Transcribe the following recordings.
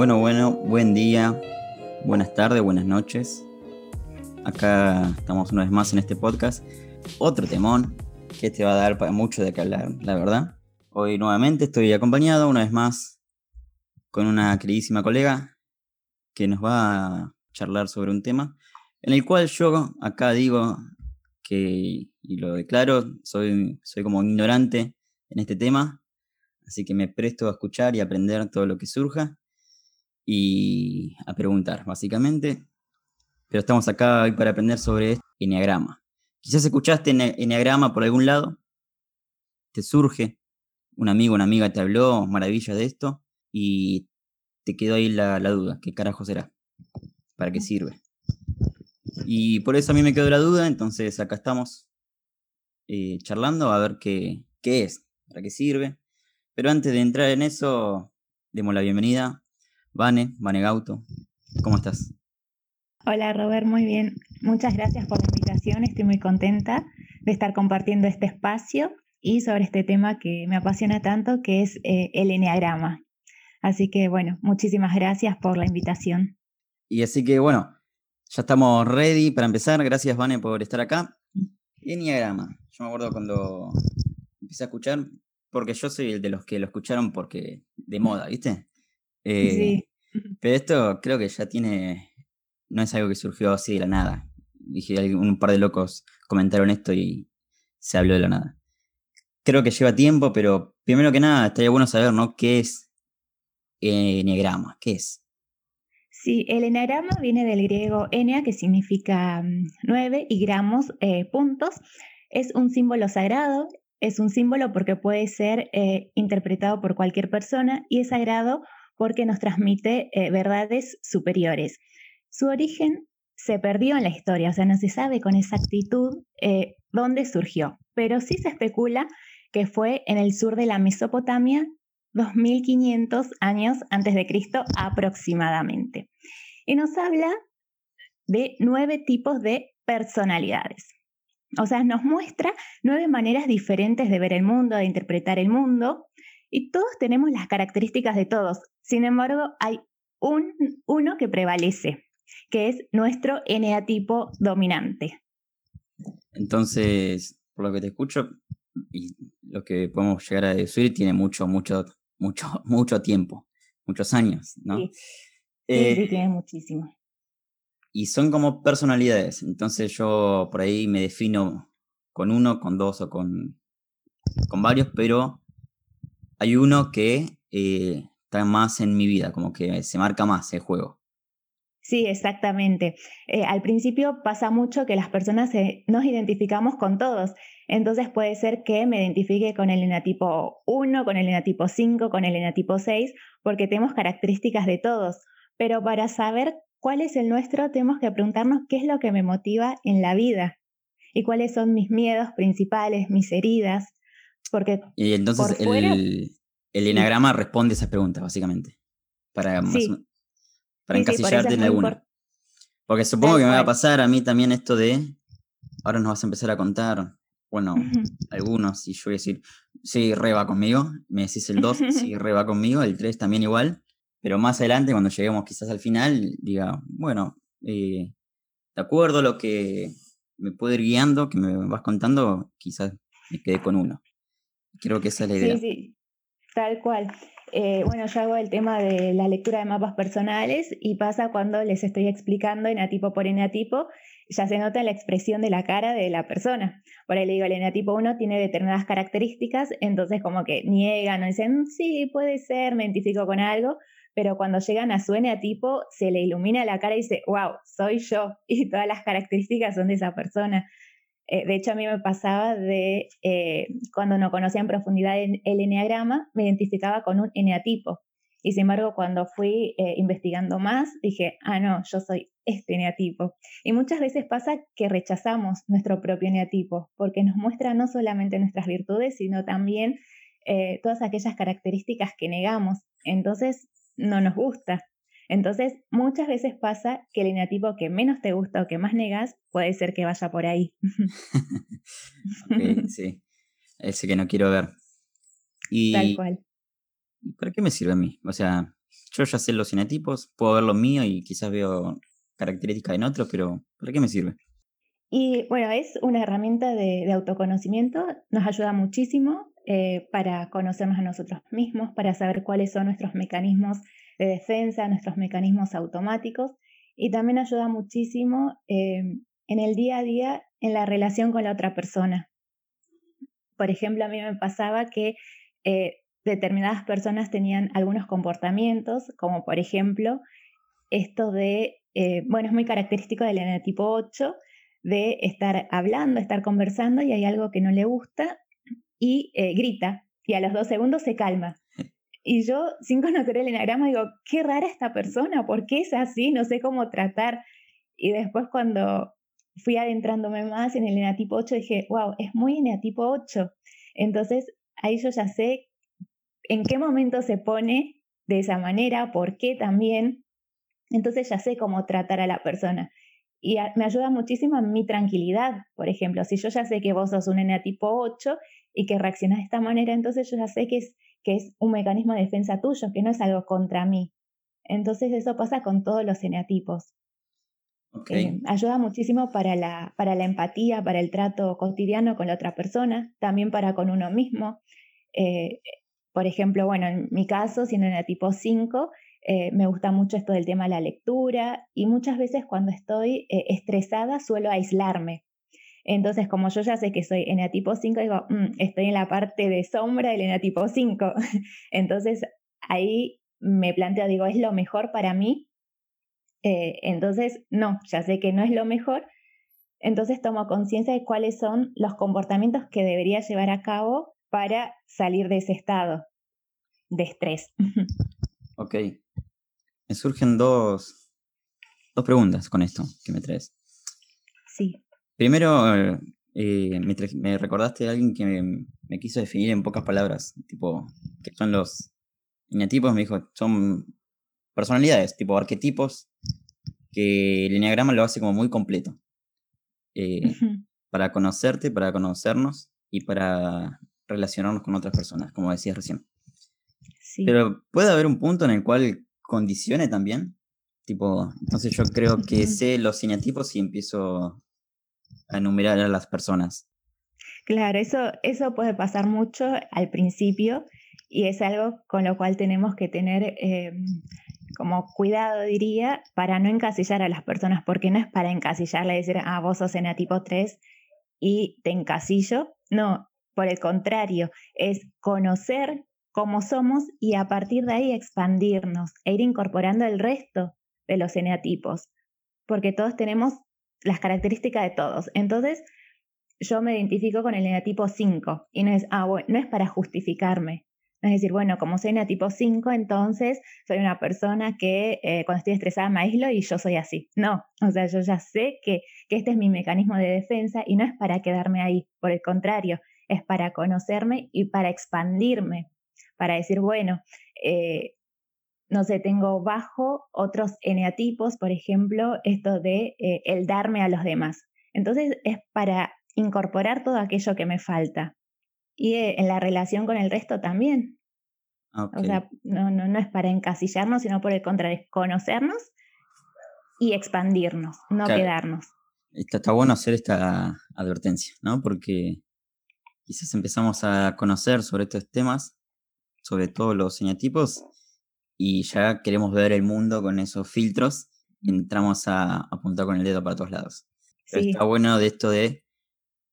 Bueno, bueno, buen día, buenas tardes, buenas noches. Acá estamos una vez más en este podcast. Otro temón que te va a dar para mucho de qué hablar, la verdad. Hoy nuevamente estoy acompañado una vez más con una queridísima colega que nos va a charlar sobre un tema en el cual yo acá digo que, y lo declaro, soy, soy como ignorante en este tema, así que me presto a escuchar y aprender todo lo que surja y a preguntar, básicamente. Pero estamos acá hoy para aprender sobre Enneagrama. Quizás escuchaste Enneagrama por algún lado, te surge, un amigo, una amiga te habló maravilla de esto y te quedó ahí la, la duda, ¿qué carajo será? ¿Para qué sirve? Y por eso a mí me quedó la duda, entonces acá estamos eh, charlando a ver qué, qué es, para qué sirve. Pero antes de entrar en eso, demos la bienvenida. Vane, Vane Gauto, ¿cómo estás? Hola Robert, muy bien. Muchas gracias por la invitación. Estoy muy contenta de estar compartiendo este espacio y sobre este tema que me apasiona tanto, que es eh, el enneagrama. Así que bueno, muchísimas gracias por la invitación. Y así que bueno, ya estamos ready para empezar. Gracias, Vane, por estar acá. Enneagrama. Yo me acuerdo cuando empecé a escuchar, porque yo soy el de los que lo escucharon porque de moda, ¿viste? Eh, sí. Pero esto creo que ya tiene. No es algo que surgió así de la nada. Dije, un par de locos comentaron esto y se habló de la nada. Creo que lleva tiempo, pero primero que nada estaría bueno saber, ¿no? ¿Qué es enneagrama? ¿Qué es? Sí, el enagrama viene del griego enea, que significa mm, nueve, y gramos, eh, puntos. Es un símbolo sagrado, es un símbolo porque puede ser eh, interpretado por cualquier persona y es sagrado porque nos transmite eh, verdades superiores. Su origen se perdió en la historia, o sea, no se sabe con exactitud dónde surgió, pero sí se especula que fue en el sur de la Mesopotamia 2500 años antes de Cristo aproximadamente. Y nos habla de nueve tipos de personalidades. O sea, nos muestra nueve maneras diferentes de ver el mundo, de interpretar el mundo, y todos tenemos las características de todos. Sin embargo, hay un, uno que prevalece, que es nuestro eneatipo dominante. Entonces, por lo que te escucho y lo que podemos llegar a decir, tiene mucho, mucho mucho, mucho tiempo, muchos años, ¿no? Sí, sí, tiene eh, muchísimo. Y son como personalidades, entonces yo por ahí me defino con uno, con dos o con, con varios, pero hay uno que eh, está más en mi vida, como que se marca más el juego. Sí, exactamente. Eh, al principio pasa mucho que las personas nos identificamos con todos entonces puede ser que me identifique con el enatipo 1, con el enatipo 5, con el enatipo 6, porque tenemos características de todos. Pero para saber cuál es el nuestro, tenemos que preguntarnos qué es lo que me motiva en la vida y cuáles son mis miedos principales, mis heridas. Porque y entonces el, el enagrama responde esas preguntas, básicamente, para, para encasillarte en alguna. Porque supongo que me va a pasar a mí también esto de, ahora nos vas a empezar a contar bueno, algunos, y yo voy a decir, sí, re va conmigo, me decís el 2, sí, re va conmigo, el 3 también igual, pero más adelante, cuando lleguemos quizás al final, diga, bueno, eh, de acuerdo a lo que me puede ir guiando, que me vas contando, quizás me quedé con uno. Creo que esa es la idea. Sí, sí, tal cual. Eh, bueno, yo hago el tema de la lectura de mapas personales y pasa cuando les estoy explicando enatipo por enatipo ya se nota la expresión de la cara de la persona. Por ahí le digo, el eneatipo 1 tiene determinadas características, entonces como que niegan o dicen, sí, puede ser, me identifico con algo, pero cuando llegan a su eneatipo se le ilumina la cara y dice, wow, soy yo, y todas las características son de esa persona. Eh, de hecho, a mí me pasaba de, eh, cuando no conocía en profundidad el, el eneagrama, me identificaba con un eneatipo. Y sin embargo, cuando fui eh, investigando más, dije, ah, no, yo soy este neatipo. Y muchas veces pasa que rechazamos nuestro propio neatipo, porque nos muestra no solamente nuestras virtudes, sino también todas aquellas características que negamos. Entonces, no nos gusta. Entonces, muchas veces pasa que el eneatipo que menos te gusta o que más negas puede ser que vaya por ahí. sí, ese que no quiero ver. Y, Tal cual. ¿para qué me sirve a mí? O sea, yo ya sé los cinetipos, puedo ver los míos y quizás veo características en otros, pero ¿para qué me sirve? Y bueno, es una herramienta de, autoconocimiento, nos ayuda muchísimo eh, para conocernos a nosotros mismos, para saber cuáles son nuestros mecanismos de defensa, nuestros mecanismos automáticos, y también ayuda muchísimo eh, en el día a día en la relación con la otra persona. Por ejemplo, a mí me pasaba que eh, determinadas personas tenían algunos comportamientos, como por ejemplo esto de, eh, bueno, es muy característico del eneatipo 8, de estar hablando, estar conversando y hay algo que no le gusta y grita y a los dos segundos se calma. Y yo, sin conocer el enagrama, digo, qué rara esta persona, ¿por qué es así? No sé cómo tratar. Y después cuando fui adentrándome más en el eneatipo 8, dije, wow, es muy eneatipo 8. Entonces ahí yo ya sé en qué momento se pone de esa manera, por qué también. Entonces ya sé cómo tratar a la persona. Y me ayuda muchísimo mi tranquilidad. Por ejemplo, si yo ya sé que vos sos un tipo 8 y que reaccionás de esta manera, entonces yo ya sé que es, que es un mecanismo de defensa tuyo, que no es algo contra mí. Entonces eso pasa con todos los eneatipos. Eh, ayuda muchísimo para la, para la empatía, para el trato cotidiano con la otra persona, también para con uno mismo. Eh, por ejemplo, bueno, en mi caso, siendo en el tipo 5, eh, me gusta mucho esto del tema de la lectura y muchas veces cuando estoy estresada suelo aislarme. Entonces, como yo ya sé que soy tipo 5, digo, mm, estoy en la parte de sombra del tipo 5. entonces, ahí me planteo, digo, ¿es lo mejor para mí? Eh, entonces, no, ya sé que no es lo mejor. Entonces tomo conciencia de cuáles son los comportamientos que debería llevar a cabo para salir de ese estado de estrés. Ok. Me surgen dos, dos preguntas con esto que me traes. Sí. Primero, eh, me, recordaste a alguien que me, quiso definir en pocas palabras, tipo, que son los eneatipos, me dijo, son personalidades, tipo arquetipos, que el eneagrama lo hace como muy completo. Eh, para conocerte, para conocernos y para relacionarnos con otras personas, como decías recién. Pero puede haber un punto en el cual condicione también. Tipo, entonces yo creo que sé los cinetipos y empiezo a enumerar a las personas. Claro, eso, eso puede pasar mucho al principio y es algo con lo cual tenemos que tener em, como cuidado, diría, para no encasillar a las personas, porque no es para encasillarle y decir, ah, vos sos tipo 3 y te encasillo. No, por el contrario, es conocer cómo somos y a partir de ahí expandirnos e ir incorporando el resto de los eneatipos, porque todos tenemos las características de todos. Entonces, yo me identifico con el eneatipo 5 y no es, ah, no es para justificarme. es decir, bueno, como soy eneatipo 5, entonces soy una persona que eh, cuando estoy estresada me aíslo y yo soy así. No, o sea, yo ya sé que, que este es mi mecanismo de defensa y no es para quedarme ahí, por el contrario, es para conocerme y para expandirme, para decir, bueno, eh, no sé, tengo bajo otros eneatipos, por ejemplo, esto de eh, el darme a los demás. Entonces es para incorporar todo aquello que me falta. Y eh, en la relación con el resto también. O sea, no, no, no es para encasillarnos, sino por el contrario, es conocernos y expandirnos, no quedarnos. Está, está, bueno hacer esta advertencia, ¿no? Porque quizás empezamos a conocer sobre estos temas, sobre todo los señatipos, y ya queremos ver el mundo con esos filtros y entramos a apuntar con el dedo para todos lados. está bueno de esto de,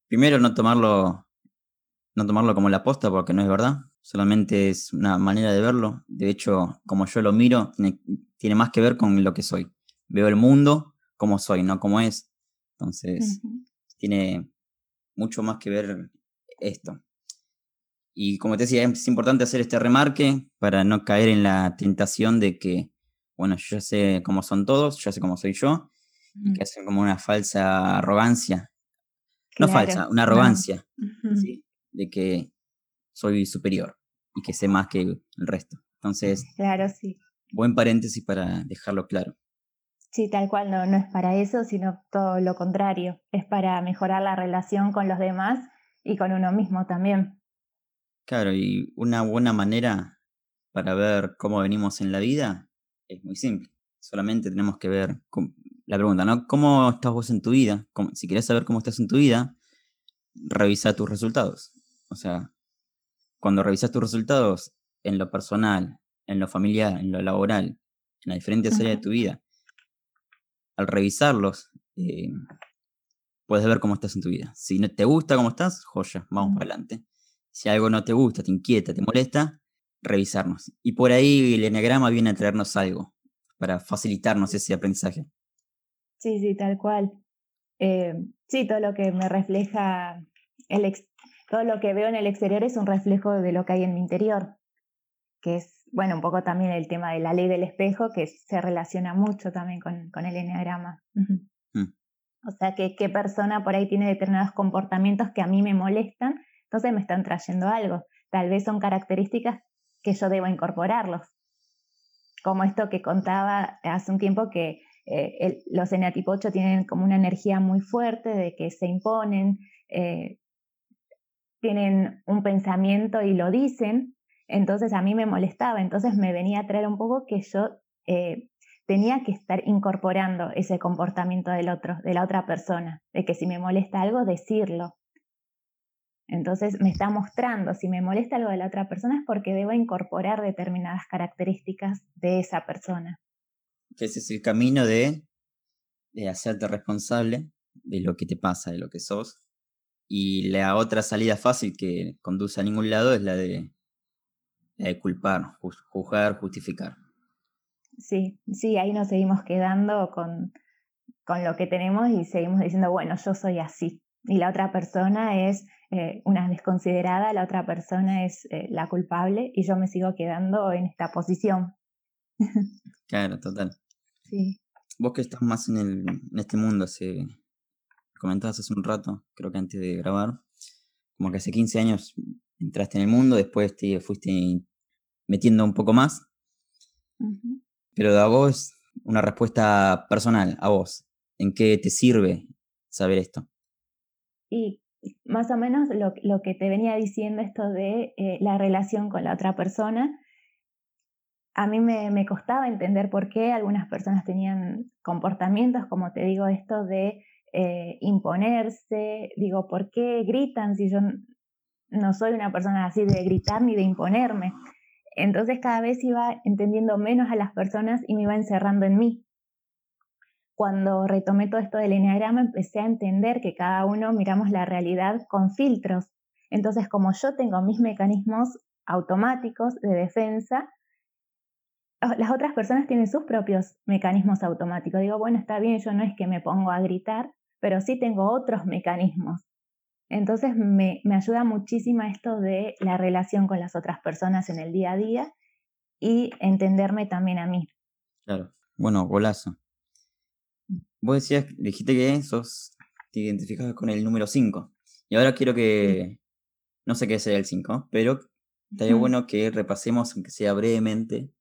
primero, no tomarlo, no tomarlo como la posta porque no es verdad, solamente es una manera de verlo. De hecho, como yo lo miro, tiene, más que ver con lo que soy. Veo el mundo como soy, no como es. Entonces, tiene mucho más que ver esto. Y como te decía, es importante hacer este remarque para no caer en la tentación de que, bueno, yo ya sé cómo son todos, ya sé cómo soy yo, y que hacen como una falsa arrogancia. No falsa, una arrogancia, de que soy superior y que sé más que el resto. Entonces, claro, sí. buen paréntesis para dejarlo claro. Sí, tal cual, no, no es para eso, sino todo lo contrario, es para mejorar la relación con los demás y con uno mismo también. Claro, y una buena manera para ver cómo venimos en la vida es muy simple. Solamente tenemos que ver la pregunta, ¿no? ¿Cómo estás vos en tu vida? si quieres saber cómo estás en tu vida, revisa tus resultados. O sea, cuando revisas tus resultados en lo personal, en lo familiar, en lo laboral, en las diferentes áreas de tu vida, al revisarlos, eh, puedes ver cómo estás en tu vida. Si no te gusta cómo estás, joya, vamos para adelante. Si algo no te gusta, te inquieta, te molesta, revisarnos. Y por ahí el enagrama viene a traernos algo para facilitarnos ese aprendizaje. Sí, sí, tal cual. Eh, sí, todo lo que me refleja, el todo lo que veo en el exterior es un reflejo de lo que hay en mi interior, que es, bueno, un poco también el tema de la ley del espejo, que se relaciona mucho también con, con el enneagrama. Mm. O sea, que qué persona por ahí tiene determinados comportamientos que a mí me molestan, entonces me están trayendo algo. Tal vez son características que yo debo incorporarlos. Como esto que contaba hace un tiempo que eh, los eneatipo 8 tienen como una energía muy fuerte de que se imponen, eh, tienen un pensamiento y lo dicen, entonces a mí me molestaba, entonces me venía a traer un poco que yo eh, tenía que estar incorporando ese comportamiento del otro, de la otra persona, de que si me molesta algo, decirlo. Entonces me está mostrando, si me molesta algo de la otra persona es porque debo incorporar determinadas características de esa persona. Que ese es el camino de, de hacerte responsable de lo que te pasa, de lo que sos. Y la otra salida fácil que conduce a ningún lado es la de, la de culpar, juzgar, justificar sí, sí, ahí nos seguimos quedando con, con lo que tenemos y seguimos diciendo, bueno, yo soy así. Y la otra persona es eh, una desconsiderada, la otra persona es eh, la culpable y yo me sigo quedando en esta posición. Claro, total. Sí. Vos que estás más en, el, en este mundo, hace, comentabas hace un rato, creo que antes de grabar, como que hace 15 años entraste en el mundo, después te fuiste metiendo un poco más. Pero a vos, una respuesta personal, a vos, ¿en qué te sirve saber esto? Y más o menos lo, que te venía diciendo esto de eh, la relación con la otra persona, a mí me, me, costaba entender por qué algunas personas tenían comportamientos, como te digo, esto de eh, imponerse, digo, ¿por qué gritan si yo no soy una persona así de gritar ni de imponerme? Entonces cada vez iba entendiendo menos a las personas y me iba encerrando en mí. Cuando retomé todo esto del enneagrama, empecé a entender que cada uno miramos la realidad con filtros. Entonces, como yo tengo mis mecanismos automáticos de defensa, las otras personas tienen sus propios mecanismos automáticos. Digo, bueno, está bien, yo no es que me pongo a gritar, pero sí tengo otros mecanismos entonces me, ayuda muchísimo esto de la relación con las otras personas en el día a día y entenderme también a mí. Claro, bueno, golazo. Vos decías, dijiste que sos, te identificas con el número 5. Y ahora quiero que, no sé qué sea el 5, pero estaría bueno que repasemos, aunque sea brevemente,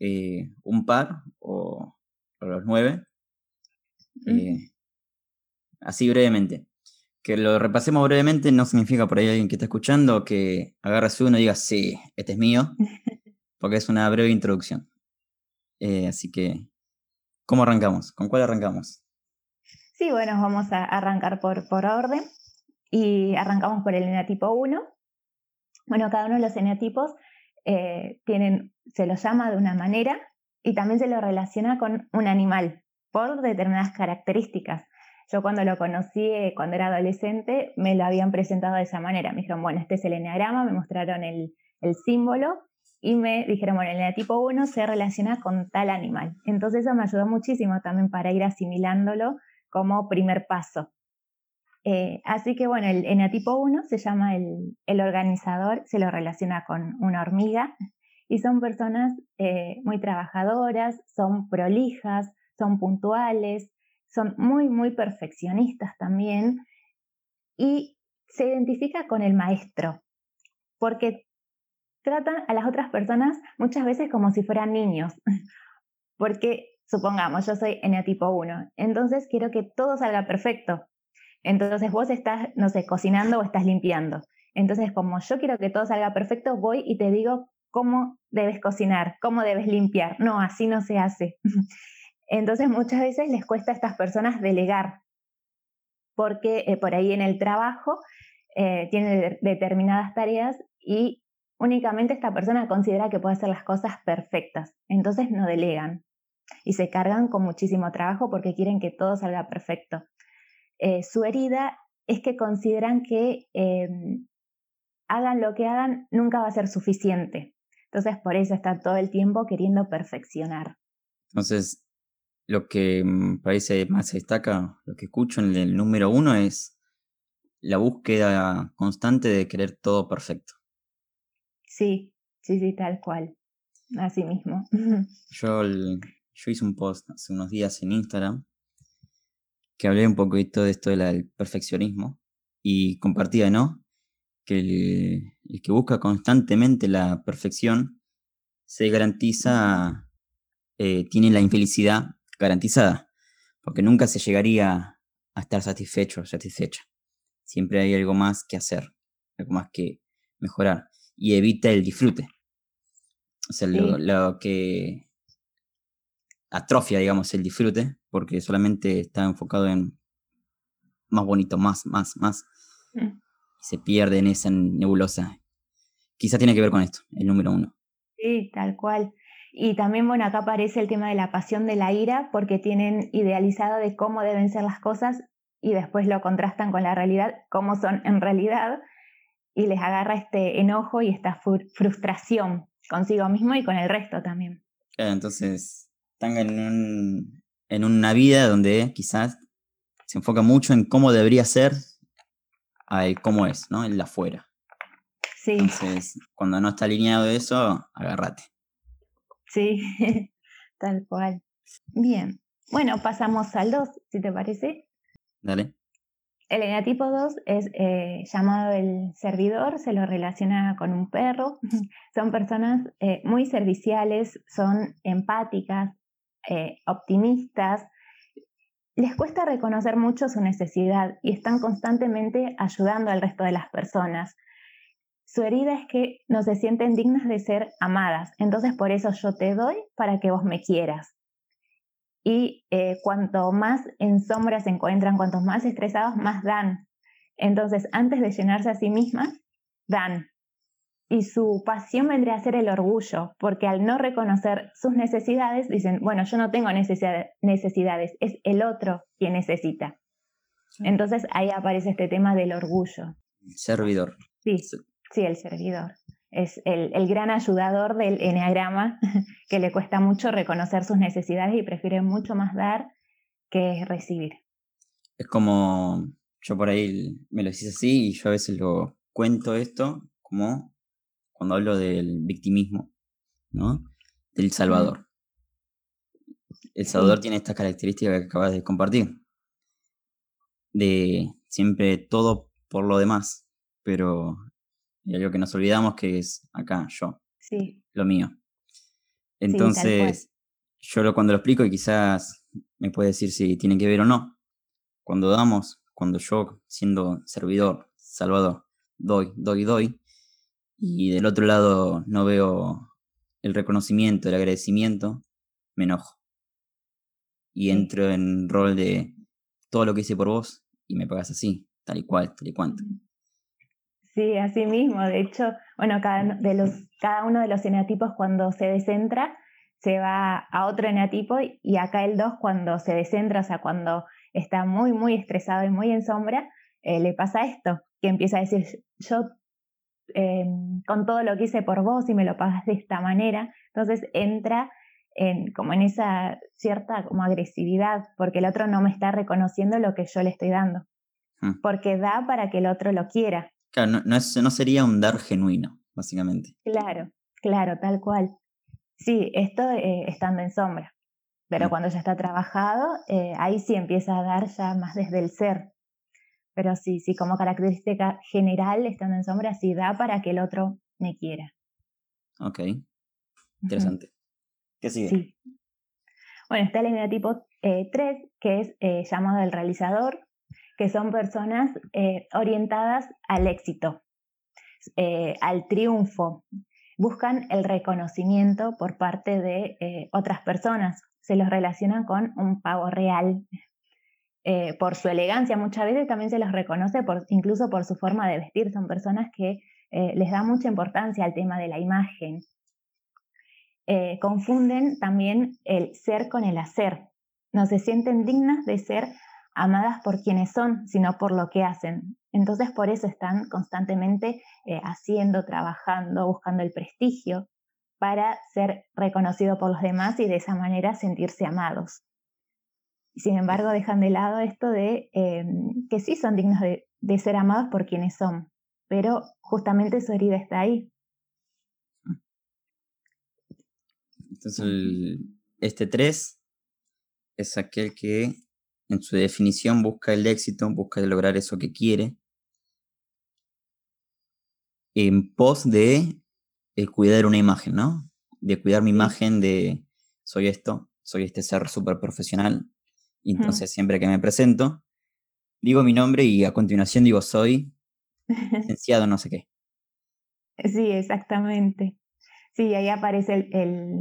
eh, un par o, los nueve. Eh, así brevemente que lo repasemos brevemente no significa por ahí alguien que está escuchando que agarre uno y diga, sí, este es mío, porque es una breve introducción. Eh, así que, ¿cómo arrancamos? ¿Con cuál arrancamos? Sí, bueno, vamos a arrancar por, por orden y arrancamos por el eneatipo 1. Bueno, cada uno de los eneatipos eh, tienen, se lo llama de una manera y también se lo relaciona con un animal por determinadas características. Yo cuando lo conocí, eh, cuando era adolescente, me lo habían presentado de esa manera. Me dijeron, bueno, este es el eneagrama, me mostraron el, símbolo y me dijeron, bueno, el eneatipo 1 se relaciona con tal animal. Entonces eso me ayudó muchísimo también para ir asimilándolo como primer paso. Eh, así que bueno, el eneatipo 1 se llama el, organizador, se lo relaciona con una hormiga y son personas eh, muy trabajadoras, son prolijas, son puntuales, son muy, muy perfeccionistas también y se identifica con el maestro, porque tratan a las otras personas muchas veces como si fueran niños, porque supongamos, yo soy eneatipo 1, entonces quiero que todo salga perfecto. Entonces vos estás, no sé, cocinando o estás limpiando. Entonces, como yo quiero que todo salga perfecto, voy y te digo cómo debes cocinar, cómo debes limpiar. No, así no se hace. Entonces muchas veces les cuesta a estas personas delegar, porque eh, por ahí en el trabajo eh, tiene determinadas tareas y únicamente esta persona considera que puede hacer las cosas perfectas, entonces no delegan y se cargan con muchísimo trabajo porque quieren que todo salga perfecto. Eh, su herida es que consideran que em, hagan lo que hagan, nunca va a ser suficiente. Entonces por eso está todo el tiempo queriendo perfeccionar. Entonces, lo que mm, parece más se destaca, lo que escucho en el número uno es la búsqueda constante de querer todo perfecto. Sí, sí, sí, tal cual. Así mismo. Yo, yo hice un post hace unos días en Instagram que hablé un poquito de esto del perfeccionismo y compartía, ¿no? Que el, que busca constantemente la perfección se garantiza, eh, tiene la infelicidad garantizada, porque nunca se llegaría a estar satisfecho o satisfecha. Siempre hay algo más que hacer, algo más que mejorar y evita el disfrute. O sea, lo, que atrofia, digamos, el disfrute, porque solamente está enfocado en más bonito, más, más, más. Mm. se pierde en esa nebulosa. Quizá tiene que ver con esto, el número uno. Sí, tal cual. Y también, bueno, acá aparece el tema de la pasión de la ira, porque tienen idealizado de cómo deben ser las cosas y después lo contrastan con la realidad, cómo son en realidad, y les agarra este enojo y esta frustración consigo mismo y con el resto también. entonces, están en, un, en una vida donde quizás se enfoca mucho en cómo debería ser a cómo es, ¿no? En la afuera. Sí. Entonces, cuando no está alineado eso, agárrate. Sí, tal cual. Bien. Bueno, pasamos al 2, si te parece. Dale. El eneatipo 2 es eh, llamado el servidor, se lo relaciona con un perro. son personas eh, muy serviciales, son empáticas, eh, optimistas. Les cuesta reconocer mucho su necesidad y están constantemente ayudando al resto de las personas. Su herida es que no se sienten dignas de ser amadas, entonces por eso yo te doy para que vos me quieras. Y eh, cuanto más en sombra se encuentran, cuantos más estresados, más dan. Entonces, antes de llenarse a sí mismas, dan. Y su pasión vendría a ser el orgullo, porque al no reconocer sus necesidades, dicen, bueno, yo no tengo necesidades, es el otro quien necesita. Entonces ahí aparece este tema del orgullo. Servidor. Sí. Sí, el servidor. Es el, gran ayudador del enneagrama que le cuesta mucho reconocer sus necesidades y prefiere mucho más dar que recibir. Es como, yo por ahí me lo hice así y yo a veces lo cuento esto como cuando hablo del victimismo, ¿no? Del Salvador. El Salvador tiene esta característica que acabas de compartir. De siempre todo por lo demás, pero y algo que nos olvidamos que es acá, yo. Sí. Lo mío. Entonces, yo lo, cuando lo explico, y quizás me puede decir si tiene que ver o no. Cuando damos, cuando yo, siendo servidor, salvador, doy, doy, doy, y del otro lado no veo el reconocimiento, el agradecimiento, me enojo. Y entro en rol de todo lo que hice por vos y me pagas así, tal y cual, tal y cuanto. Sí, así mismo. De hecho, bueno, cada, de los, cada uno de los eneatipos cuando se descentra se va a otro eneatipo y acá el 2 cuando se descentra, o sea, cuando está muy, muy estresado y muy en sombra, eh, le pasa esto, que empieza a decir, yo em, con todo lo que hice por vos y me lo pagas de esta manera, entonces entra en, como en esa cierta como agresividad, porque el otro no me está reconociendo lo que yo le estoy dando, hmm. porque da para que el otro lo quiera. Claro, no, no, sería un dar genuino, básicamente. Claro, claro, tal cual. Sí, esto eh, estando en sombra, pero mm. cuando ya está trabajado, eh, ahí sí empieza a dar ya más desde el ser. Pero sí, sí, como característica general, estando en sombra, sí da para que el otro me quiera. Ok, interesante. ¿Qué sigue? Sí. Bueno, está el tipo 3, eh, que es llamado el realizador, que son personas eh, orientadas al éxito, eh, al triunfo. buscan el reconocimiento por parte de eh, otras personas, se los relacionan con un pago real. Por su elegancia, muchas veces también se los reconoce incluso por su forma de vestir. Son personas que les da mucha importancia al tema de la imagen. confunden también el ser con el hacer. No se sienten dignas de ser amadas por quienes son, sino por lo que hacen. Entonces por eso están constantemente eh, haciendo, trabajando, buscando el prestigio para ser reconocido por los demás y de esa manera sentirse amados. Sin embargo, dejan de lado esto de em, que sí son dignos de, ser amados por quienes son, pero justamente su herida está ahí. Entonces, este 3 es aquel que en su definición busca el éxito, busca lograr eso que quiere, en pos de eh, cuidar una imagen, ¿no? De cuidar mi imagen de soy esto, soy este ser súper profesional. Y entonces siempre que me presento, digo mi nombre y a continuación digo soy licenciado no sé qué. Sí, exactamente. Sí, ahí aparece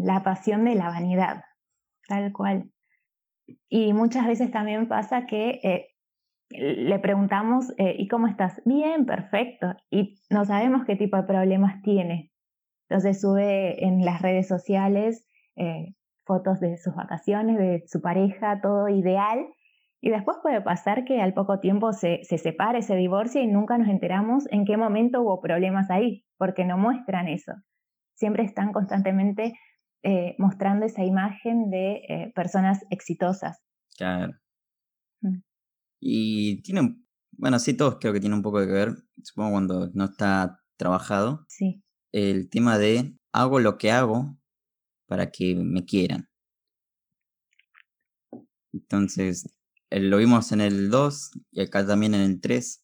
la pasión de la vanidad, tal cual. Y muchas veces también pasa que eh, le preguntamos, eh, ¿y cómo estás? Bien, perfecto. Y no sabemos qué tipo de problemas tiene. Entonces sube en las redes sociales eh, fotos de sus vacaciones, de su pareja, todo ideal. Y después puede pasar que al poco tiempo se, se separe, se divorcie y nunca nos enteramos en qué momento hubo problemas ahí, porque no muestran eso. Siempre están constantemente eh, mostrando esa imagen de eh, personas exitosas. Claro. Mm. Y tiene, bueno, sí, todos creo que tienen un poco de que ver, supongo cuando no está trabajado. Sí. El tema de hago lo que hago para que me quieran. Entonces, lo vimos en el 2 y acá también en el 3.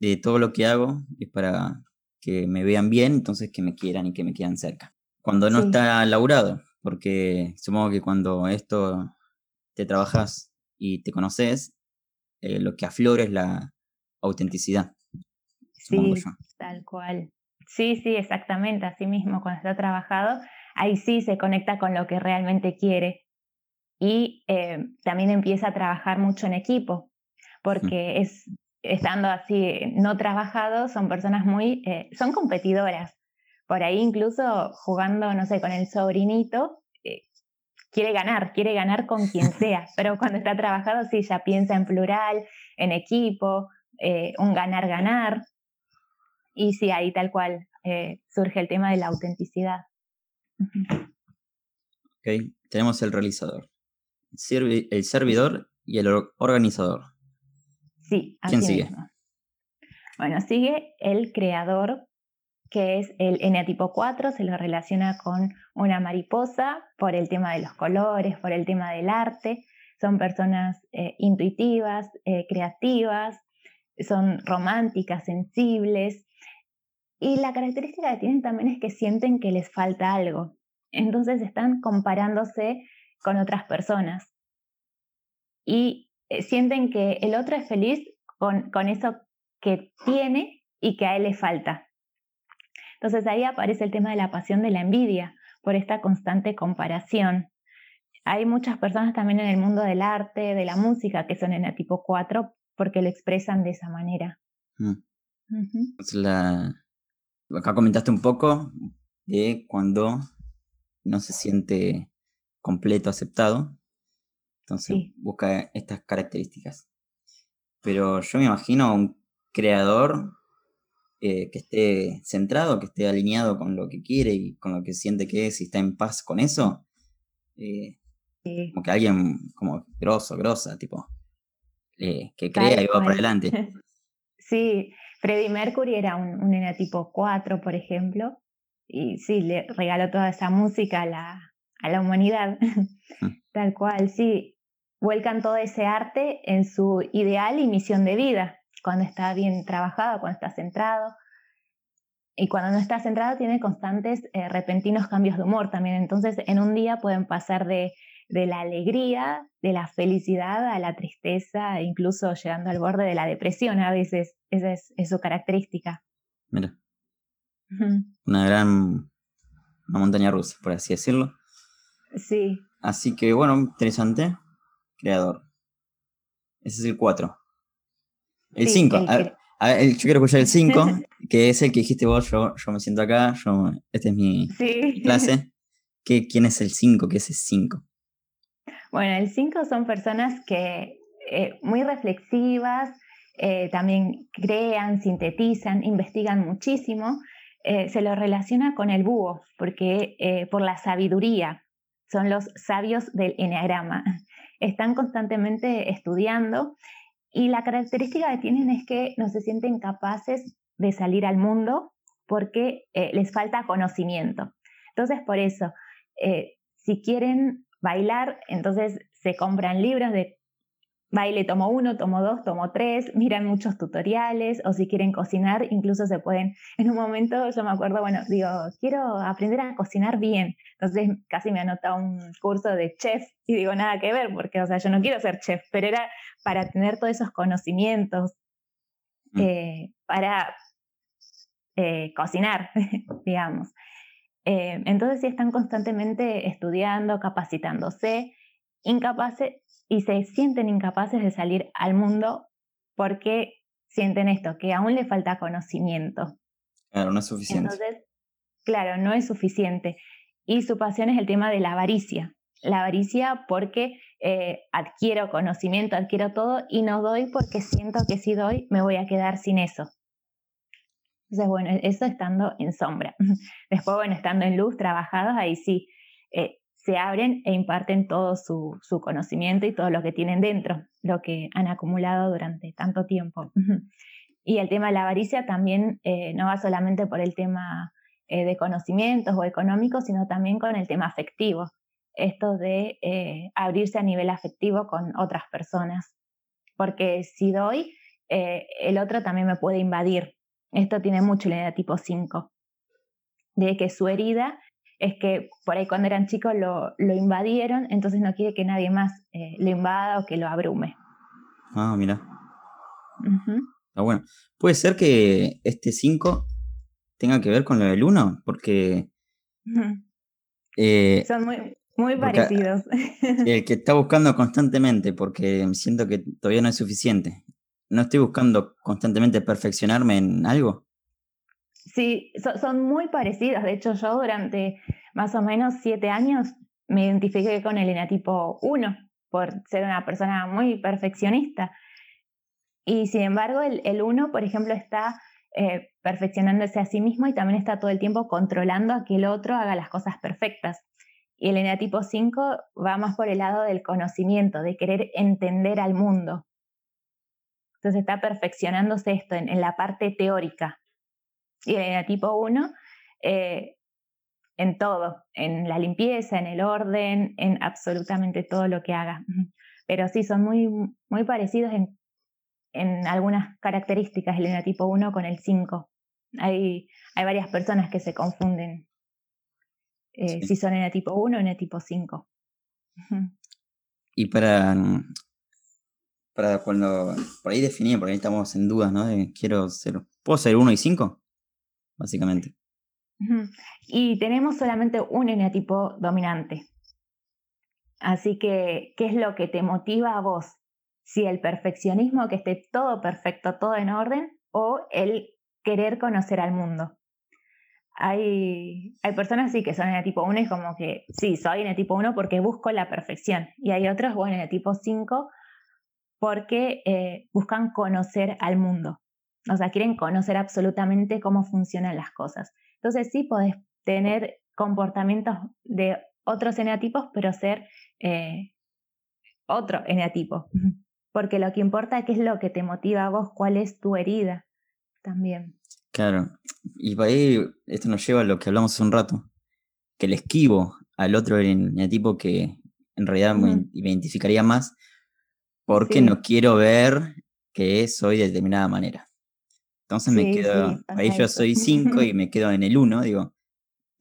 De todo lo que hago es para que me vean bien, entonces que me quieran y que me quieran cerca cuando no está laburado, porque supongo que cuando esto te trabajas y te conoces, eh, lo que aflora es la autenticidad. Sí, tal cual. Sí, sí, exactamente, así mismo, cuando está trabajado, ahí sí se conecta con lo que realmente quiere y eh, también empieza a trabajar mucho en equipo, porque es estando así no trabajado, son personas muy, eh, son competidoras, por ahí incluso jugando, no sé, con el sobrinito, eh, quiere ganar, quiere ganar con quien sea, pero cuando está trabajado sí, ya piensa en plural, en equipo, eh, un ganar-ganar, y sí, ahí tal cual eh, surge el tema de la autenticidad. Ok, tenemos el realizador, el servidor y el organizador. Sí, así ¿Quién sigue? Bueno, sigue el creador, que es el eneatipo 4, se lo relaciona con una mariposa por el tema de los colores, por el tema del arte. Son personas eh, intuitivas, eh, creativas, son románticas, sensibles. Y la característica que tienen también es que sienten que les falta algo. Entonces están comparándose con otras personas. Y eh, sienten que el otro es feliz con, con eso que tiene y que a él le falta. Entonces ahí aparece el tema de la pasión de la envidia por esta constante comparación. Hay muchas personas también en el mundo del arte, de la música, que son en el tipo 4 porque lo expresan de esa manera. Mm. Acá comentaste un poco de cuando no se siente completo aceptado, entonces busca estas características. Pero yo me imagino a un creador eh, que esté centrado, que esté alineado con lo que quiere y con lo que siente que es y está en paz con eso, eh, como que alguien como grosso, grosa, tipo, eh, que crea y va para adelante. Sí, Freddie Mercury era un, un tipo 4, por ejemplo, y sí, le regaló toda esa música a la, a la humanidad, mm. tal cual, sí, vuelcan todo ese arte en su ideal y misión de vida cuando está bien trabajado, cuando está centrado. Y cuando no está centrado tiene constantes eh, repentinos cambios de humor también. Entonces en un día pueden pasar de, la alegría, de la felicidad a la tristeza, incluso llegando al borde de la depresión a veces. Esa es, su característica. Mira. Una gran una montaña rusa, por así decirlo. Sí. Así que bueno, interesante. Creador. Ese es el 4. El 5. yo quiero escuchar el 5, que es el que dijiste vos, yo, yo me siento acá, yo, esta es mi clase. ¿Qué, ¿Quién es el 5? ¿Qué es el 5? Bueno, el 5 son personas que eh, muy reflexivas, eh, también crean, sintetizan, investigan muchísimo. Eh, se lo relaciona con el búho, porque por la sabiduría, son los sabios del enneagrama. Están constantemente estudiando y la característica que tienen es que no se sienten capaces de salir al mundo porque les falta conocimiento. Entonces, por eso, si quieren bailar, entonces se compran libros de baile tomo uno, tomo dos, tomo tres, miran muchos tutoriales o si quieren cocinar, incluso se pueden, en un momento yo me acuerdo, bueno, digo, quiero aprender a cocinar bien, entonces casi me anota un curso de chef y digo, nada que ver, porque, o sea, yo no quiero ser chef, pero era para tener todos esos conocimientos, mm. eh, para eh, cocinar, digamos. Eh, entonces sí están constantemente estudiando, capacitándose, incapaces y se sienten incapaces de salir al mundo porque sienten esto, que aún le falta conocimiento. Claro, no es suficiente. Entonces, claro, no es suficiente. Y su pasión es el tema de la avaricia. La avaricia porque eh, adquiero conocimiento, adquiero todo y no doy porque siento que si doy me voy a quedar sin eso. Entonces, bueno, eso estando en sombra. Después, bueno, estando en luz, trabajados, ahí sí, eh, se abren e imparten todo su, conocimiento y todo lo que tienen dentro, lo que han acumulado durante tanto tiempo. Y el tema de la avaricia también eh, no va solamente por el tema eh, de conocimientos o económicos, sino también con el tema afectivo. Esto de abrirse a nivel afectivo con otras personas. Porque si doy, el otro también me puede invadir esto tiene mucho la idea tipo 5, de que su herida es que por ahí cuando eran chicos lo, lo invadieron, entonces no quiere que nadie más eh, lo invada o que lo abrume. Ah, mira. Está bueno. Puede ser que este 5 tenga que ver con lo del 1, porque... Eh, Son muy, muy parecidos. El que está buscando constantemente, porque siento que todavía no es suficiente no estoy buscando constantemente perfeccionarme en algo. Sí, son muy parecidos. De hecho, yo durante más o menos siete años me identifiqué con el enatipo 1 por ser una persona muy perfeccionista. Y sin embargo, el 1, por ejemplo, está eh, perfeccionándose a sí mismo y también está todo el tiempo controlando a que el otro haga las cosas perfectas. Y el enatipo 5 va más por el lado del conocimiento, de querer entender al mundo. Entonces está perfeccionándose esto en, la parte teórica. El tipo 1, eh, en todo, en la limpieza, en el orden, en absolutamente todo lo que haga. Pero sí, son muy, muy parecidos en, en algunas características el enatipo 1 con el 5. Hay, hay varias personas que se confunden eh, si son enatipo 1 o enatipo 5. Y para para cuando, por ahí definí, por ahí estamos en dudas, ¿no? De quiero ser, ¿puedo ser 1 y 5? Básicamente. Y tenemos solamente un eneatipo dominante. Así que, ¿qué es lo que te motiva a vos? Si el perfeccionismo, que esté todo perfecto, todo en orden, o el querer conocer al mundo. Hay, hay personas sí que son tipo 1 y como que, sí, soy tipo 1 porque busco la perfección. Y hay otros, bueno, tipo 5 porque eh, buscan conocer al mundo. O sea, quieren conocer absolutamente cómo funcionan las cosas. Entonces sí podés tener comportamientos de otros eneatipos, pero ser eh, otro eneatipo. Porque lo que importa es qué es lo que te motiva a vos, cuál es tu herida también. Claro, y por ahí esto nos lleva a lo que hablamos hace un rato, que le esquivo al otro eneatipo que en realidad me identificaría más porque no quiero ver que soy de determinada manera. Entonces me quedo, ahí yo soy 5 y me quedo en el 1, digo,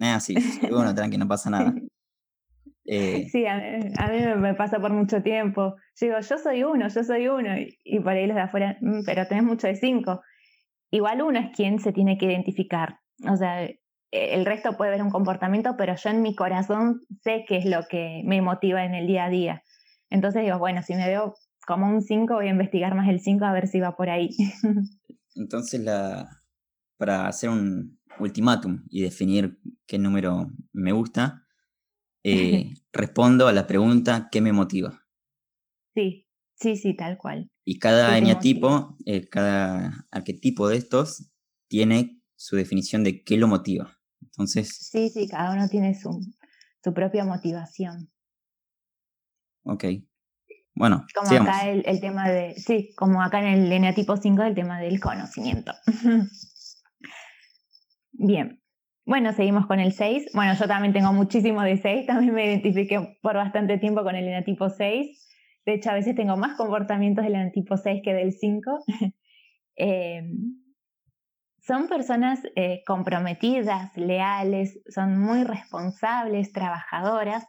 ah, sí, 1, tranqui, no pasa nada. Eh, sí, a, mí me pasa por mucho tiempo. Yo digo, yo soy 1, yo soy 1, y, por ahí los de afuera, mm, pero tenés mucho de 5. Igual uno es quien se tiene que identificar. O sea, e, el resto puede ver un comportamiento, pero yo en mi corazón sé qué es lo que me motiva en el día a día. Entonces digo, bueno, si me veo como un 5, voy a investigar más el 5 a ver si va por ahí. Entonces, la, para hacer un ultimátum y definir qué número me gusta, eh, respondo a la pregunta ¿qué me motiva? Sí, sí, sí, tal cual. Y cada eneatipo, eh, cada arquetipo de estos tiene su definición de qué lo motiva. Entonces. Sí, sí, cada uno tiene su, su propia motivación. Ok. Bueno, como acá el, el, tema de, sí, como acá en el eneatipo 5 el tema del conocimiento. Bien, bueno, seguimos con el 6. Bueno, yo también tengo muchísimo de 6, también me identifiqué por bastante tiempo con el eneatipo 6. De hecho, a veces tengo más comportamientos del eneatipo 6 que del 5. eh, son personas eh, comprometidas, leales, son muy responsables, trabajadoras.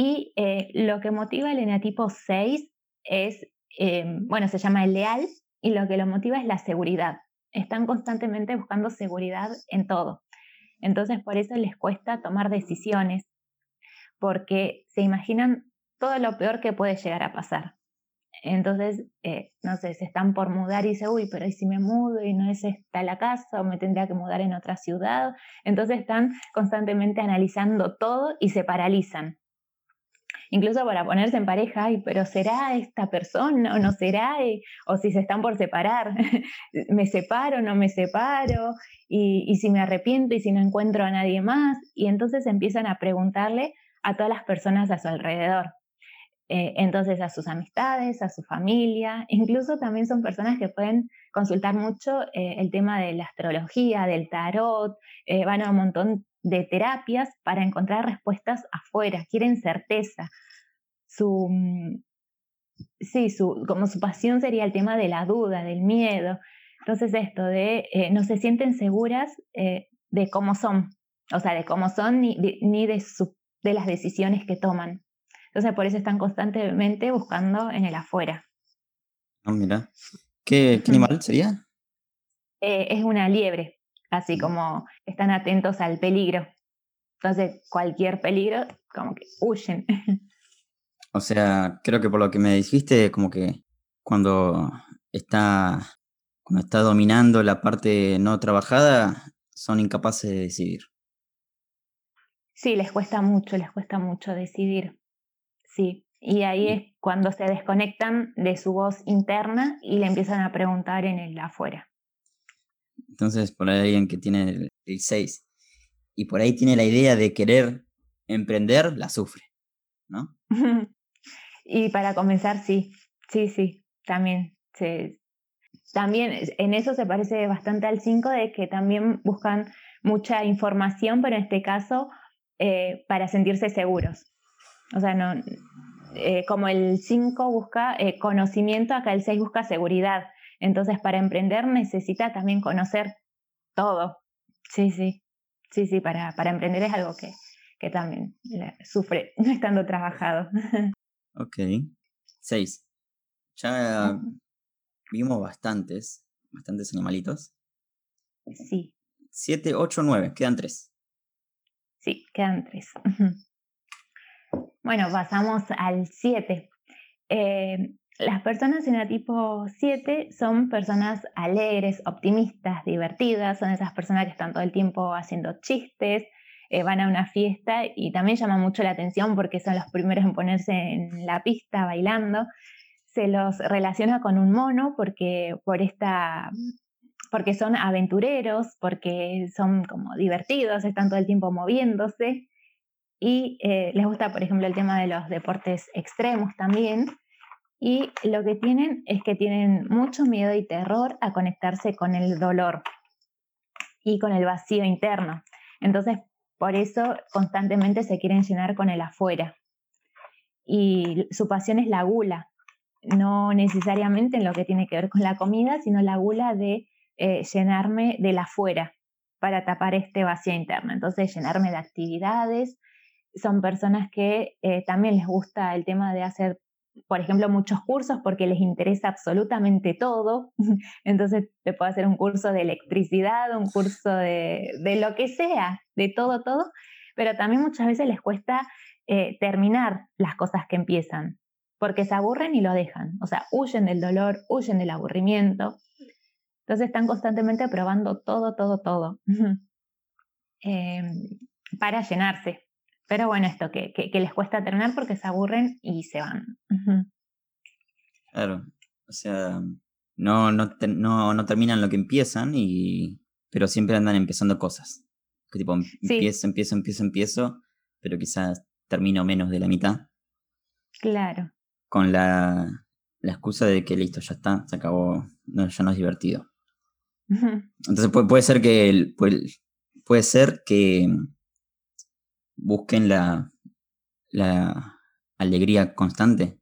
Y eh, lo que motiva el eneatipo 6 es, eh, bueno, se llama el leal y lo que lo motiva es la seguridad. Están constantemente buscando seguridad en todo. Entonces, por eso les cuesta tomar decisiones, porque se imaginan todo lo peor que puede llegar a pasar. Entonces, eh, no sé, se están por mudar y dice, uy, pero ¿y si me mudo y no es esta la casa o me tendría que mudar en otra ciudad? Entonces están constantemente analizando todo y se paralizan. Incluso para ponerse en pareja, pero ¿será esta persona o no será? o si se están por separar, ¿me separo no me separo? Y, y si me arrepiento y si no encuentro a nadie más. Y entonces empiezan a preguntarle a todas las personas a su alrededor. Eh, entonces a sus amistades, a su familia, incluso también son personas que pueden consultar mucho eh, el tema de la astrología, del tarot, eh, van a un montón de terapias para encontrar respuestas afuera, quieren certeza. Su, mm, sí, su, como su pasión sería el tema de la duda, del miedo. Entonces esto de no se sienten seguras de cómo son, o sea, de cómo son ni ni de, su, de las decisiones que toman. Entonces por eso están constantemente buscando en el afuera. Ah, mira. ¿Qué, animal sería? Eh, es una liebre, así como están atentos al peligro. Entonces cualquier peligro, como que huyen. O sea, creo que por lo que me dijiste, como que cuando está, cuando está dominando la parte no trabajada, son incapaces de decidir. Sí, les cuesta mucho, les cuesta mucho decidir. Sí, y ahí es cuando se desconectan de su voz interna y le empiezan a preguntar en el afuera. Entonces, por ahí alguien que tiene el 6 y por ahí tiene la idea de querer emprender, la sufre, ¿no? y para comenzar, sí, sí, sí, también. también en eso se parece bastante al 5 de que también buscan mucha información, pero en este caso eh, para sentirse seguros. O sea, no, eh, como el 5 busca eh, conocimiento, acá el 6 busca seguridad. Entonces, para emprender necesita también conocer todo. Sí, sí, sí, sí, para, para emprender es algo que, que también sufre no estando trabajado. Ok. 6. Ya vimos bastantes, bastantes animalitos. Sí. 7, 8, 9, quedan 3. Sí, quedan 3. Bueno, pasamos al 7. Eh, las personas en el tipo 7 son personas alegres, optimistas, divertidas, son esas personas que están todo el tiempo haciendo chistes, eh, van a una fiesta y también llama mucho la atención porque son los primeros en ponerse en la pista bailando. Se los relaciona con un mono porque, por esta, porque son aventureros, porque son como divertidos, están todo el tiempo moviéndose y eh, les gusta, por ejemplo, el tema de los deportes extremos también. Y lo que tienen es que tienen mucho miedo y terror a conectarse con el dolor y con el vacío interno. Entonces, por eso constantemente se quieren llenar con el afuera. Y su pasión es la gula, no necesariamente en lo que tiene que ver con la comida, sino la gula de eh, llenarme del afuera para tapar este vacío interno. Entonces, llenarme de actividades, son personas que eh, también les gusta el tema de hacer por ejemplo, muchos cursos porque les interesa absolutamente todo. Entonces te puedo hacer un curso de electricidad, un curso de, lo que sea, de todo, todo. Pero también muchas veces les cuesta eh, terminar las cosas que empiezan, porque se aburren y lo dejan. O sea, huyen del dolor, huyen del aburrimiento. Entonces están constantemente probando todo, todo, todo. Em, para llenarse. Pero bueno, esto que, que, les cuesta terminar porque se aburren y se van. Claro, o sea, no, no, no, no, terminan lo que empiezan, y, pero siempre andan empezando cosas. Que tipo, empiezo, empiezo, empiezo, empiezo, pero quizás termino menos de la mitad. Claro. Con la, la excusa de que listo, ya está, se acabó, no, ya no es divertido. Entonces puede, puede ser que puede, puede ser que busquen la, la alegría constante.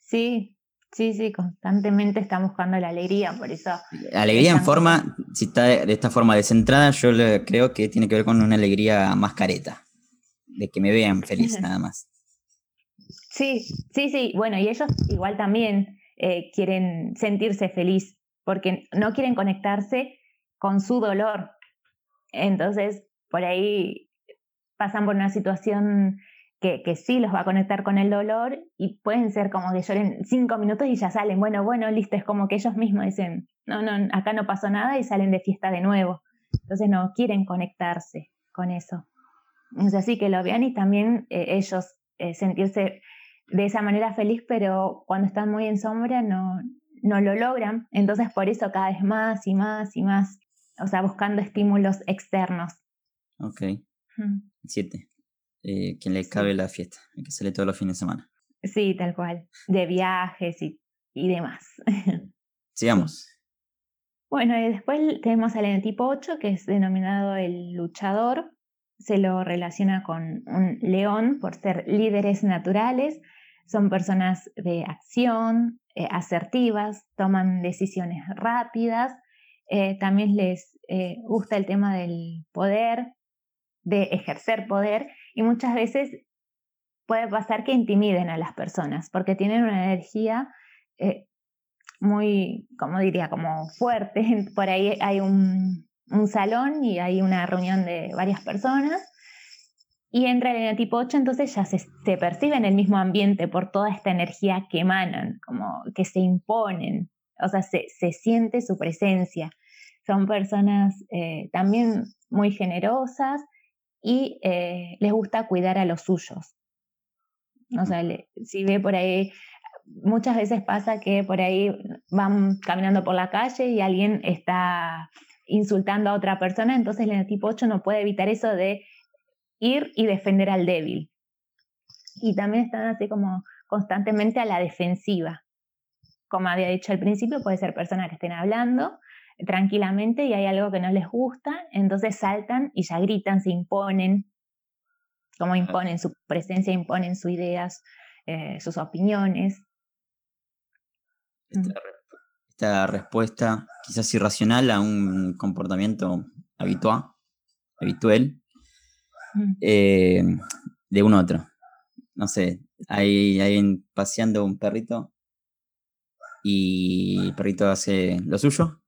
Sí, sí, sí, constantemente están buscando la alegría, por eso. Alegría en forma, si está de esta forma descentrada, yo creo que tiene que ver con una alegría más careta, de que me vean feliz nada más. Sí, sí, sí, bueno, y ellos igual también eh, quieren sentirse feliz, porque no quieren conectarse con su dolor. Entonces, por ahí pasan por una situación que, sí los va a conectar con el dolor y pueden ser como que lloren cinco minutos y ya salen, bueno, bueno, listo, es como que ellos mismos dicen, no, no, acá no pasó nada y salen de fiesta de nuevo. Entonces no quieren conectarse con eso. Es así que lo vean y también eh, ellos eh, sentirse de esa manera feliz, pero cuando están muy en sombra no, no lo logran. Entonces por eso cada vez más y más y más, o sea, buscando estímulos externos. Ok. Siete. Eh, quien le cabe la fiesta, hay que sale todos los fines de semana. Sí, tal cual. De viajes y, y demás. Sigamos. Bueno, y después tenemos al tipo 8, que es denominado el luchador. Se lo relaciona con un león por ser líderes naturales. Son personas de acción, eh, asertivas, toman decisiones rápidas. Eh, también les gusta el tema del poder, de ejercer poder y muchas veces puede pasar que intimiden a las personas porque tienen una energía eh, muy, como diría, como fuerte. Por ahí hay un, un, salón y hay una reunión de varias personas y entra el tipo 8, entonces ya se, se, percibe en el mismo ambiente por toda esta energía que emanan, como que se imponen, o sea, se, se siente su presencia. Son personas eh, también muy generosas, y eh, les gusta cuidar a los suyos. O sea, si ve por ahí, muchas veces pasa que por ahí van caminando por la calle y alguien está insultando a otra persona, entonces el tipo 8 no puede evitar eso de ir y defender al débil. Y también están así como constantemente a la defensiva. Como había dicho al principio, puede ser personas que estén hablando tranquilamente y hay algo que no les gusta, entonces saltan y ya gritan, se imponen, como imponen su presencia, imponen sus ideas, eh, sus opiniones. Mm. Esta, respuesta quizás irracional a un comportamiento habitual, habitual mm. eh, de un otro. No sé, hay, hay paseando un perrito y el perrito hace lo suyo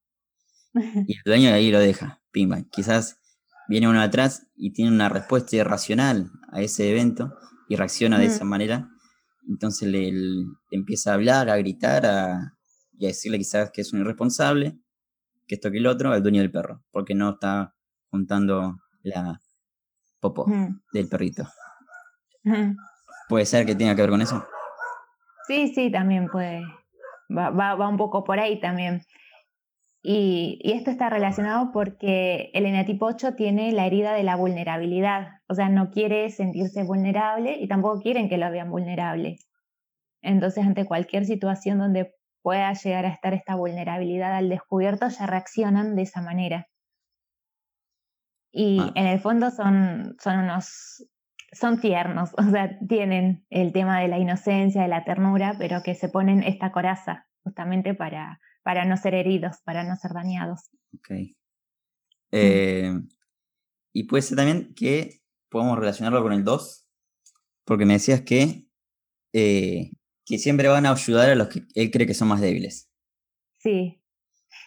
y el dueño de ahí lo deja, pimba. Quizás viene uno atrás y tiene una respuesta irracional a ese evento y reacciona de esa manera. Entonces le, empieza a hablar, a gritar a, y a decirle quizás que es un irresponsable, que esto que el otro, al dueño del perro, porque no está juntando la popo del perrito. ¿Puede ser que tenga que ver con eso? Sí, sí, también puede. Va, va, va un poco por ahí también. Y, esto está relacionado porque el eneatipo 8 tiene la herida de la vulnerabilidad, o sea, no quiere sentirse vulnerable y tampoco quieren que lo vean vulnerable. Entonces, ante cualquier situación donde pueda llegar a estar esta vulnerabilidad al descubierto, ya reaccionan de esa manera. Y ah. en el fondo son, son unos, son tiernos, o sea, tienen el tema de la inocencia, de la ternura, pero que se ponen esta coraza justamente para, para no ser heridos, para no ser dañados. Ok. Eh, y puede ser también que podemos relacionarlo con el 2, porque me decías que eh, que siempre van a ayudar a los que él cree que son más débiles. Sí,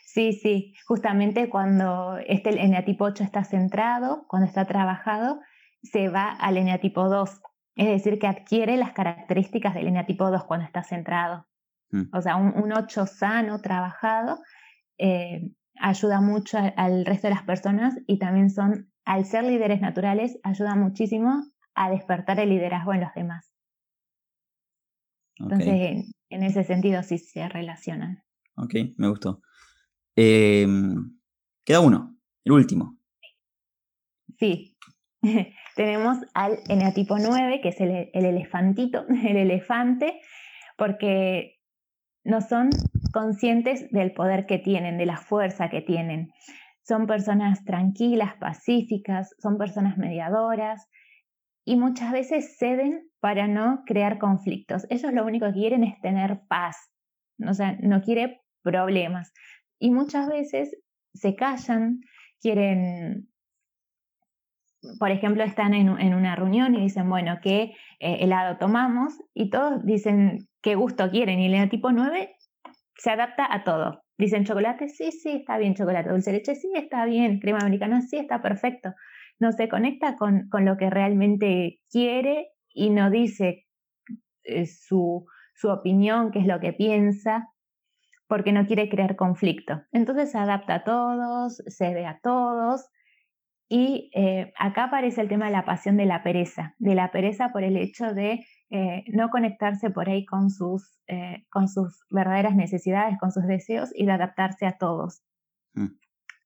sí, sí. Justamente cuando este eneatipo 8 está centrado, cuando está trabajado, se va al eneatipo 2. Es decir, que adquiere las características del eneatipo 2 cuando está centrado. Mm. O sea, un, 8 sano, trabajado, eh, ayuda mucho al resto de las personas y también son, al ser líderes naturales, ayuda muchísimo a despertar el liderazgo en los demás. Entonces, en, ese sentido sí se relacionan. Ok, me gustó. Em, queda uno, el último. Sí, tenemos al eneatipo 9, que es el, el elefantito, el elefante, porque no son conscientes del poder que tienen, de la fuerza que tienen. Son personas tranquilas, pacíficas, son personas mediadoras, y muchas veces ceden para no crear conflictos. Ellos lo único que quieren es tener paz, o sea, no quiere problemas. Y muchas veces se callan, quieren, por ejemplo, están en, una reunión y dicen, bueno, ¿qué eh, helado tomamos? Y todos dicen qué gusto quieren. Y el tipo 9 se adapta a todo. Dicen chocolate, sí, sí, está bien chocolate. Dulce leche, sí, está bien. Crema americana, sí, está perfecto no se conecta con, lo que realmente quiere y no dice eh, su, opinión, qué es lo que piensa, porque no quiere crear conflicto. Entonces se adapta a todos, cede a todos. Y eh, acá aparece el tema de la pasión de la pereza, de la pereza por el hecho de eh, no conectarse por ahí con sus, con sus verdaderas necesidades, con sus deseos y de adaptarse a todos. Mm.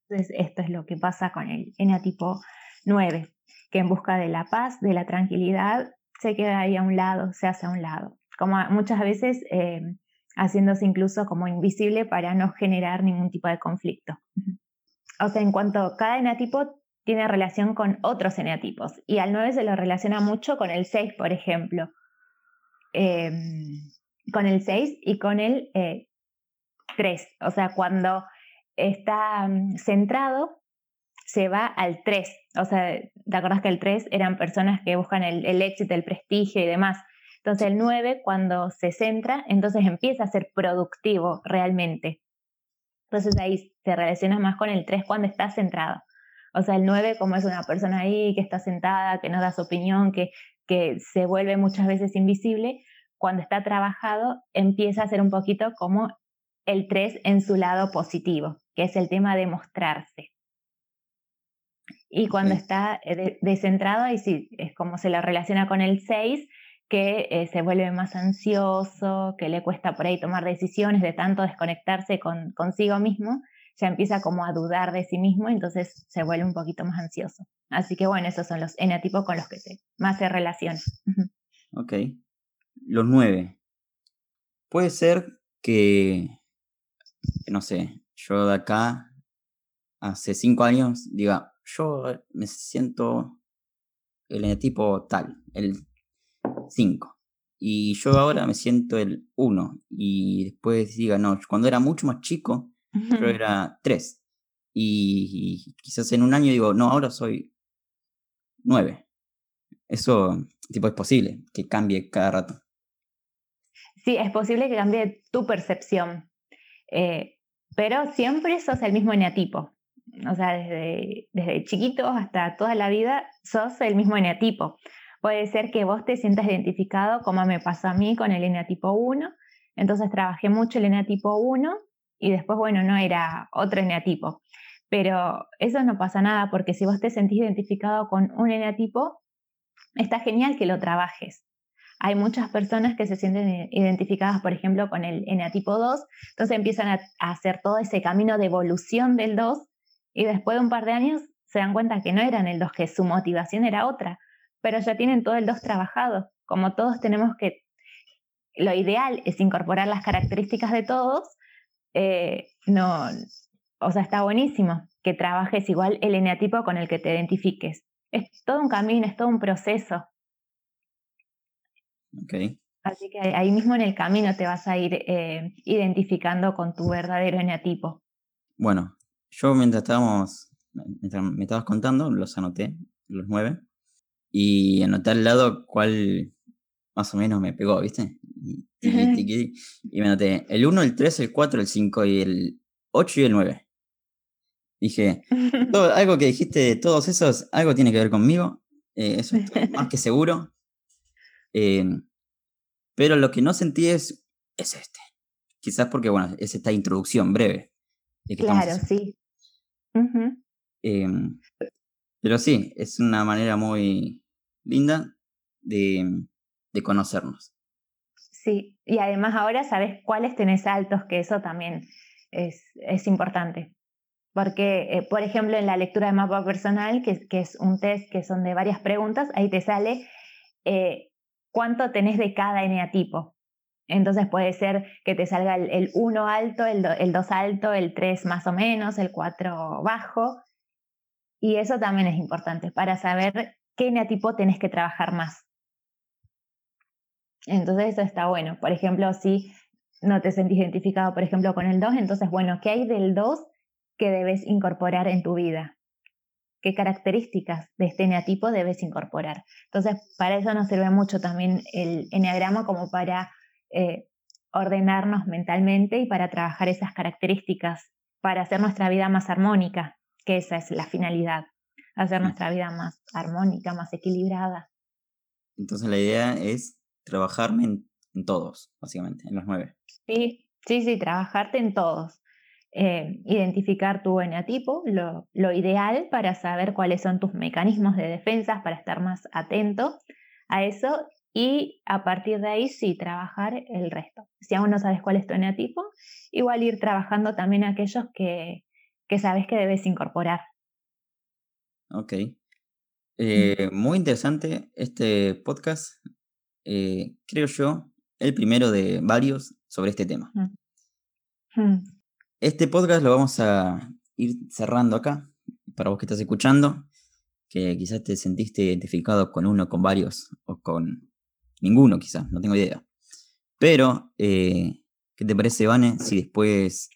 Entonces, esto es lo que pasa con el eneatipo 9, que en busca de la paz, de la tranquilidad, se queda ahí a un lado, se hace a un lado, como muchas veces eh, haciéndose incluso como invisible para no generar ningún tipo de conflicto. O sea, en cuanto cada eneatipo tiene relación con otros eneatipos, y al 9 se lo relaciona mucho con el 6, por ejemplo, em, con el 6 y con el 3, eh, o sea, cuando está mm, centrado, se va al 3. O sea, ¿te acordás que el 3 eran personas que buscan el, éxito, el prestigio y demás? Entonces el 9, cuando se centra, entonces empieza a ser productivo realmente. Entonces ahí se relaciona más con el 3 cuando está centrado. O sea, el 9 como es una persona ahí que está sentada, que no da su opinión, que, que se vuelve muchas veces invisible, cuando está trabajado empieza a ser un poquito como el 3 en su lado positivo, que es el tema de mostrarse. Y cuando está eh, descentrado, ahí sí, es como se la relaciona con el 6, que eh, se vuelve más ansioso, que le cuesta por ahí tomar decisiones, de tanto desconectarse con, consigo mismo, ya empieza como a dudar de sí mismo, entonces se vuelve un poquito más ansioso. Así que bueno, esos son los enatipos con los que se, más se relaciona. Ok. Los nueve. Puede ser que, no sé, yo de acá, hace cinco años, diga, yo me siento el tipo tal, el 5. Y yo ahora me siento el 1. Y después diga, no, cuando era mucho más chico, yo era 3. Y, quizás en un año digo, no, ahora soy 9. Eso tipo es posible que cambie cada rato. Sí, es posible que cambie tu percepción. Eh, pero siempre sos el mismo eneatipo o sea, desde, desde chiquito hasta toda la vida, sos el mismo eneatipo. Puede ser que vos te sientas identificado como me pasó a mí con el eneatipo 1, entonces trabajé mucho el eneatipo 1 y después, bueno, no era otro eneatipo. Pero eso no pasa nada porque si vos te sentís identificado con un eneatipo, está genial que lo trabajes. Hay muchas personas que se sienten identificadas, por ejemplo, con el eneatipo 2, entonces empiezan a, hacer todo ese camino de evolución del 2 y después de un par de años se dan cuenta que no eran el 2, que su motivación era otra, pero ya tienen todo el 2 trabajado. Como todos tenemos que, lo ideal es incorporar las características de todos, eh, no, o sea, está buenísimo que trabajes igual el eneatipo con el que te identifiques. Es todo un camino, es todo un proceso. Okay. Así que ahí mismo en el camino te vas a ir eh, identificando con tu verdadero eneatipo. Bueno, yo mientras estábamos, mientras me estabas contando, los anoté, los nueve, y anoté al lado cuál más o menos me pegó, ¿viste? Y, y me anoté el 1, el 3, el 4, el 5 y el 8 y el 9. Dije, algo que dijiste de todos esos, algo tiene que ver conmigo. Eh, eso estoy más que seguro. Em, pero lo que no sentí es, es este. Quizás porque, bueno, es esta introducción breve. claro, sí. Em, pero sí, es una manera muy linda de, de conocernos. Sí, y además ahora sabes cuáles tenés altos, que eso también es, es importante. Porque, eh, por ejemplo, en la lectura de mapa personal, que, que, es un test que son de varias preguntas, ahí te sale eh, cuánto tenés de cada eneatipo. Entonces puede ser que te salga el 1 alto, el 2 alto, el 3 más o menos, el 4 bajo. Y eso también es importante para saber qué eneatipo tenés que trabajar más. Entonces eso está bueno. Por ejemplo, si no te sentís identificado, por ejemplo, con el 2, entonces, bueno, ¿qué hay del 2 que debes incorporar en tu vida? ¿Qué características de este eneatipo debes incorporar? Entonces, para eso nos sirve mucho también el eneagrama como para eh, ordenarnos mentalmente y para trabajar esas características, para hacer nuestra vida más armónica, que esa es la finalidad, hacer mm. nuestra vida más armónica, más equilibrada. Entonces la idea es trabajarme en, todos, básicamente, en los nueve. Sí, sí, sí, trabajarte en todos. Eh, identificar tu eneatipo, lo, lo, ideal para saber cuáles son tus mecanismos de defensa, para estar más atento a eso y a partir de ahí sí trabajar el resto. Si aún no sabes cuál es tu eneatipo, igual ir trabajando también aquellos que, que sabes que debes incorporar. Ok. Eh, muy interesante este podcast. Eh, creo yo, el primero de varios sobre este tema. Este podcast lo vamos a ir cerrando acá, para vos que estás escuchando, que quizás te sentiste identificado con uno, con varios, o con ninguno quizás, no tengo idea. Pero, eh, ¿qué te parece, Vane, si después,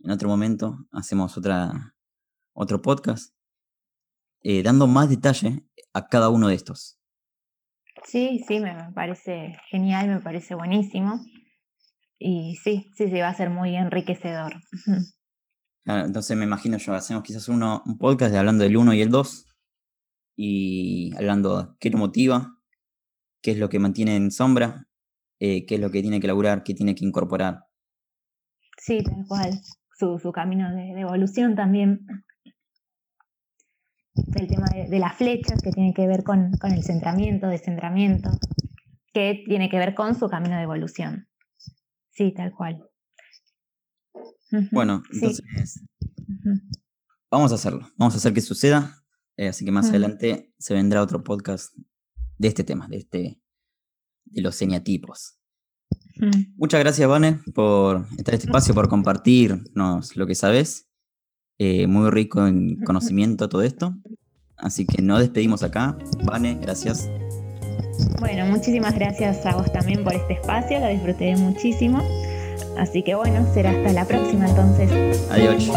en otro momento, hacemos otra, otro podcast eh, dando más detalle a cada uno de estos? Sí, sí, me parece genial, me parece buenísimo. Y sí, sí, sí, va a ser muy enriquecedor. entonces me imagino yo, hacemos quizás uno, un podcast de hablando del 1 y el 2 y hablando de qué lo motiva, qué es lo que mantiene en sombra, eh, qué es lo que tiene que laburar, qué tiene que incorporar. Sí, tal cual, su, su camino de, evolución también. El tema de, las flechas, que tiene que ver con, con el centramiento, descentramiento, que tiene que ver con su camino de evolución. Sí, tal cual. Bueno, entonces vamos a hacerlo, vamos a hacer que suceda, eh, así que más adelante se vendrá otro podcast de este tema, de este de los señatipos. Muchas gracias, Vane, por estar en este espacio, por compartirnos lo que sabes. Eh, muy rico en conocimiento todo esto. Así que nos despedimos acá. Vane, gracias. Bueno, muchísimas gracias a vos también por este espacio, lo disfruté muchísimo. Así que bueno, será hasta la próxima entonces. Adiós.